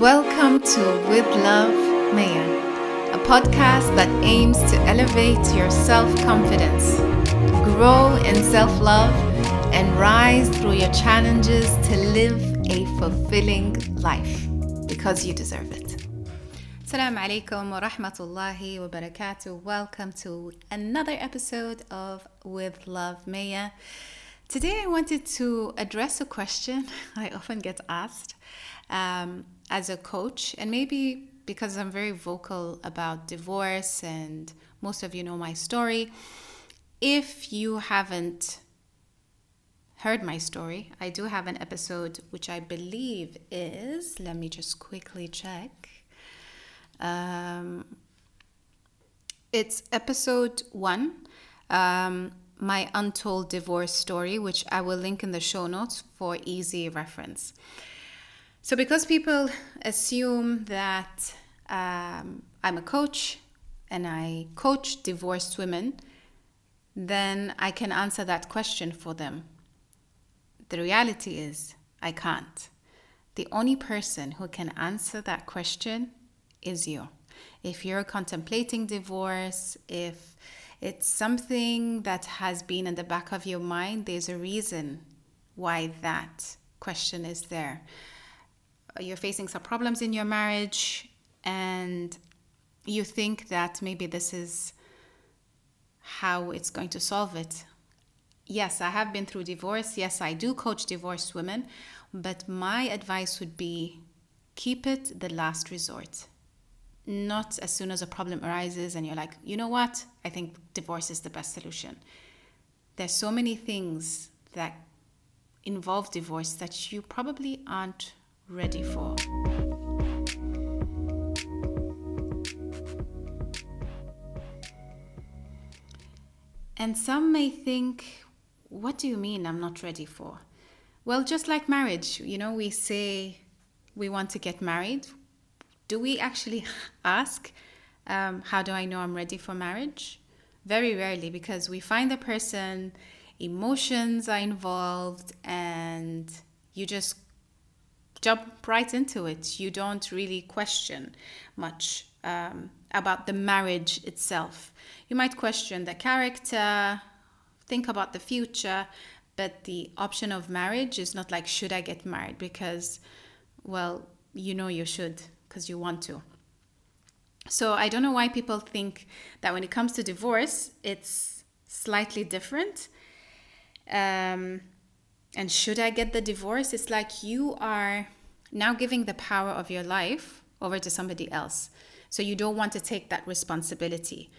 Welcome to With Love Maya, a podcast that aims to elevate your self confidence, grow in self love, and rise through your challenges to live a fulfilling life because you deserve it. Assalamu alaikum wa rahmatullahi wa barakatuh. Welcome to another episode of With Love Maya. Today, I wanted to address a question I often get asked um, as a coach, and maybe because I'm very vocal about divorce, and most of you know my story. If you haven't heard my story, I do have an episode which I believe is, let me just quickly check. Um, it's episode one. Um, my untold divorce story, which I will link in the show notes for easy reference. So, because people assume that um, I'm a coach and I coach divorced women, then I can answer that question for them. The reality is, I can't. The only person who can answer that question is you. If you're contemplating divorce, if it's something that has been in the back of your mind. There's a reason why that question is there. You're facing some problems in your marriage, and you think that maybe this is how it's going to solve it. Yes, I have been through divorce. Yes, I do coach divorced women, but my advice would be keep it the last resort not as soon as a problem arises and you're like, you know what? I think divorce is the best solution. There's so many things that involve divorce that you probably aren't ready for. And some may think, what do you mean I'm not ready for? Well, just like marriage, you know, we say we want to get married, do we actually ask, um, How do I know I'm ready for marriage? Very rarely, because we find the person, emotions are involved, and you just jump right into it. You don't really question much um, about the marriage itself. You might question the character, think about the future, but the option of marriage is not like, should I get married? Because, well, you know you should because you want to. So I don't know why people think that when it comes to divorce, it's slightly different. Um, and should I get the divorce? It's like you are now giving the power of your life over to somebody else. So you don't want to take that responsibility.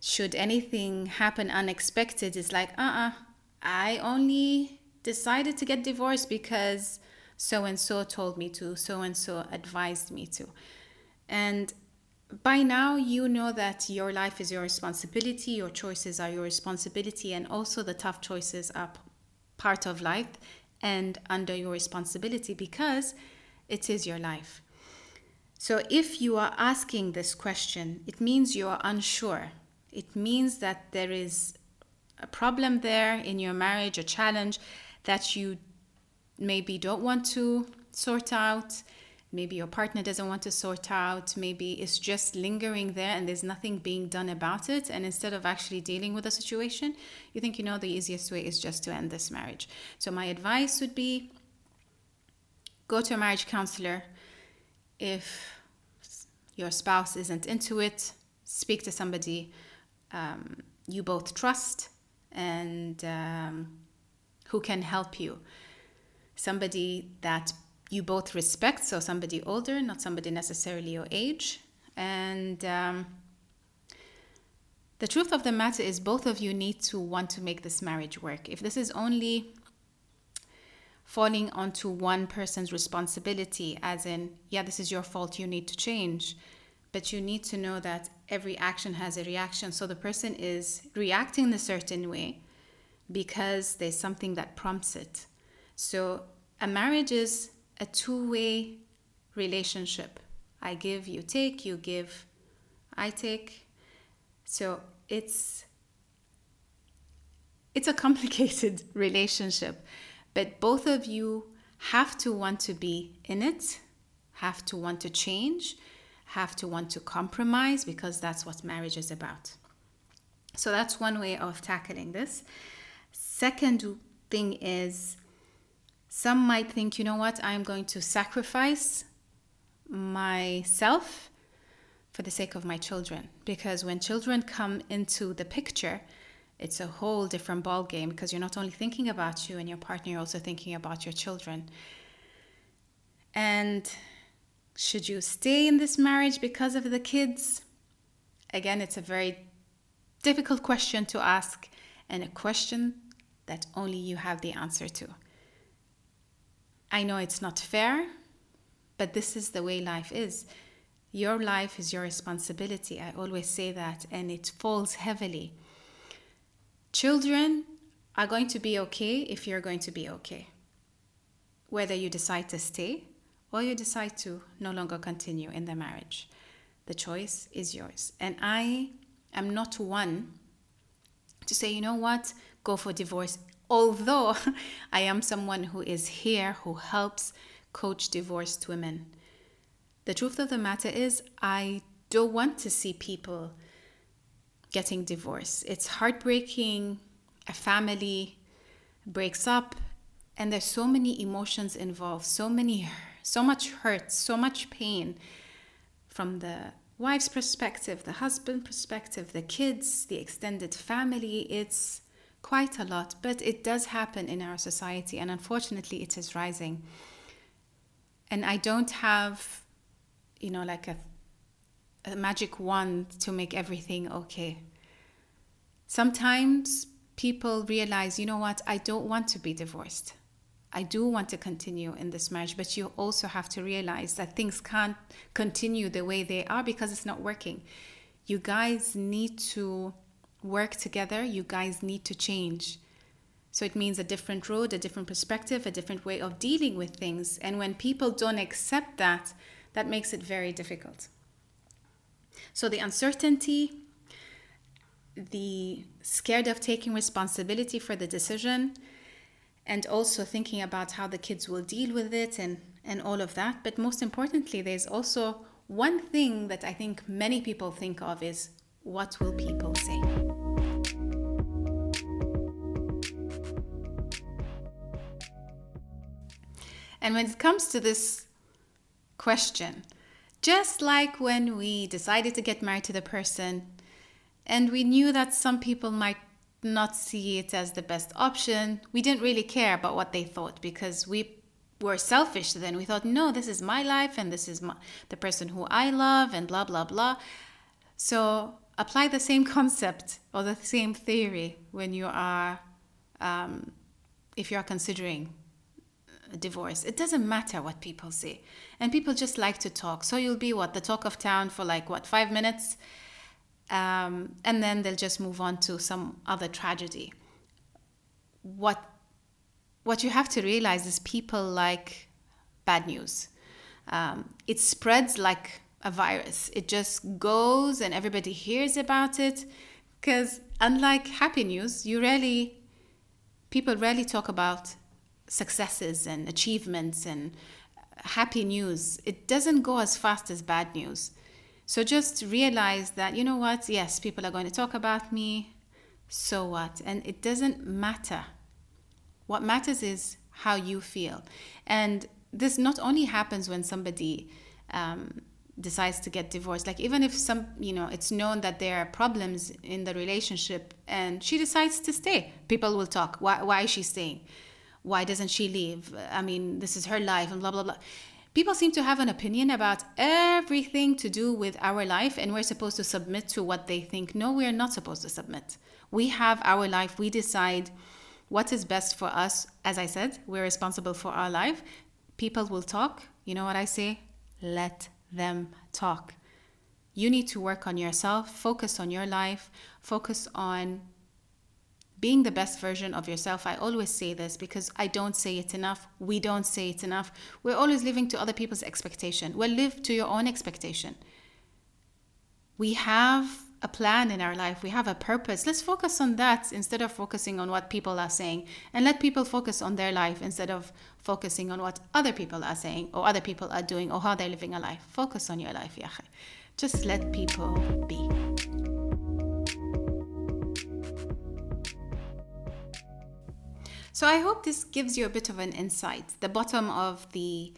Should anything happen unexpected, it's like, uh uh-uh, uh I only decided to get divorced because so and so told me to, so and so advised me to. And by now, you know that your life is your responsibility, your choices are your responsibility, and also the tough choices are part of life and under your responsibility because it is your life. So, if you are asking this question, it means you are unsure. It means that there is a problem there in your marriage, a challenge that you maybe don't want to sort out maybe your partner doesn't want to sort out maybe it's just lingering there and there's nothing being done about it. And instead of actually dealing with the situation you think you know the easiest way is just to end this marriage. So my advice would be go to a marriage counselor. If your spouse isn't into it speak to somebody um, you both trust and um, who can help you somebody that you both respect, so somebody older, not somebody necessarily your age. And um, the truth of the matter is, both of you need to want to make this marriage work. If this is only falling onto one person's responsibility, as in, yeah, this is your fault, you need to change, but you need to know that every action has a reaction. So the person is reacting in a certain way because there's something that prompts it. So a marriage is a two way relationship. I give, you take, you give, I take. So it's it's a complicated relationship, but both of you have to want to be in it, have to want to change, have to want to compromise because that's what marriage is about. So that's one way of tackling this. Second thing is some might think, you know what, I'm going to sacrifice myself for the sake of my children. Because when children come into the picture, it's a whole different ball game because you're not only thinking about you and your partner, you're also thinking about your children. And should you stay in this marriage because of the kids? Again, it's a very difficult question to ask and a question that only you have the answer to. I know it's not fair, but this is the way life is. Your life is your responsibility. I always say that, and it falls heavily. Children are going to be okay if you're going to be okay. Whether you decide to stay or you decide to no longer continue in the marriage, the choice is yours. And I am not one to say, you know what, go for divorce. Although I am someone who is here who helps coach divorced women. The truth of the matter is, I don't want to see people getting divorced. It's heartbreaking. A family breaks up, and there's so many emotions involved, so many, so much hurt, so much pain from the wife's perspective, the husband perspective, the kids, the extended family. It's quite a lot, but it does happen in our society, and unfortunately, it is rising. And I don't have, you know, like a, a magic wand to make everything okay. Sometimes people realize, you know what, I don't want to be divorced. I do want to continue in this marriage, but you also have to realize that things can't continue the way they are because it's not working. You guys need to work together, you guys need to change. So it means a different road, a different perspective, a different way of dealing with things. And when people don't accept that, that makes it very difficult. So the uncertainty, the scared of taking responsibility for the decision, and also thinking about how the kids will deal with it and, and all of that. But most importantly, there's also one thing that I think many people think of is what will people say? And when it comes to this question, just like when we decided to get married to the person and we knew that some people might not see it as the best option. We didn't really care about what they thought because we were selfish then. We thought, no, this is my life and this is my, the person who I love and blah, blah, blah. So apply the same concept or the same theory when you are, um, if you are considering divorce. It doesn't matter what people say. And people just like to talk. So you'll be what? The talk of town for like, what, five minutes? um, and then they'll just move on to some other tragedy. What what you have to realize is people like bad news. Um, it spreads like a virus. It just goes and everybody hears about it. Because unlike happy news, you rarely people rarely talk about successes and achievements and happy news. It doesn't go as fast as bad news. So just realize that, you know what, yes, people are going to talk about me. So what? And it doesn't matter. What matters is how you feel. And this not only happens when somebody um, decides to get divorced, like even if some, you know, it's known that there are problems in the relationship and she decides to stay, people will talk. Why, why is she staying? Why doesn't she leave? I mean, this is her life and blah, blah, blah people seem to have an opinion about everything to do with our life and we're supposed to submit to what they think. No, we're not supposed to submit. We have our life, we decide what is best for us. As I said, we're responsible for our life. People will talk. You know what I say? Let them talk. You need to work on yourself, focus on your life, focus on being the best version of yourself. I always say this because I don't say it enough. We don't say it enough. We're always living to other people's expectation. Well, live to your own expectation. We have a plan in our life, we have a purpose. Let's focus on that instead of focusing on what people are saying. And let people focus on their life instead of focusing on what other people are saying or other people are doing or how they're living a life. Focus on your life, yeah. Just let people be. So I hope this gives you a bit of an insight. The bottom of the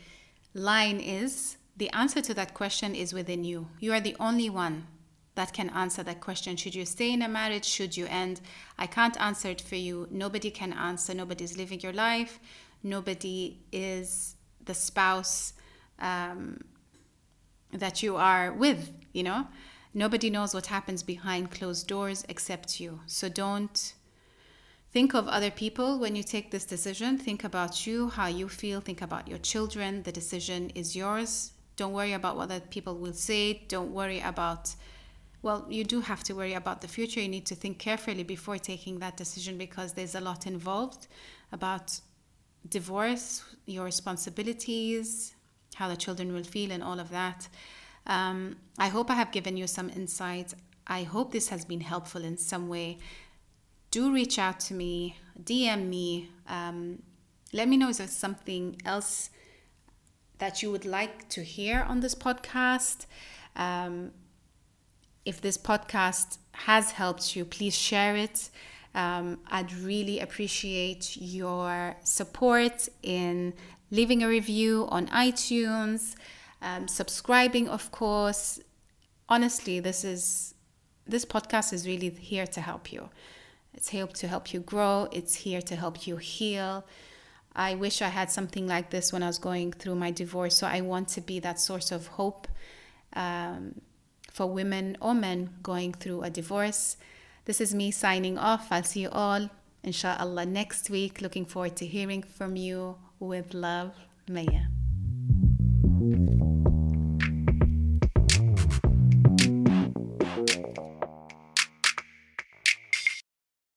line is the answer to that question is within you. You are the only one that can answer that question. Should you stay in a marriage? Should you end? I can't answer it for you. Nobody can answer. Nobody's living your life. Nobody is the spouse um, that you are with, you know? Nobody knows what happens behind closed doors except you. So don't think of other people when you take this decision. Think about you, how you feel. Think about your children. The decision is yours. Don't worry about what other people will say. Don't worry about well, you do have to worry about the future. You need to think carefully before taking that decision because there's a lot involved about divorce, your responsibilities, how the children will feel, and all of that. Um, I hope I have given you some insights. I hope this has been helpful in some way. Do reach out to me, DM me. Um, let me know if there's something else that you would like to hear on this podcast. Um, if this podcast has helped you, please share it. Um, I'd really appreciate your support in leaving a review on iTunes, um, subscribing, of course. Honestly, this is this podcast is really here to help you. It's here to help you grow. It's here to help you heal. I wish I had something like this when I was going through my divorce. So I want to be that source of hope. Um, for women or men going through a divorce. This is me signing off. I'll see you all, inshallah, next week. Looking forward to hearing from you. With love, Maya.